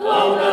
Amen.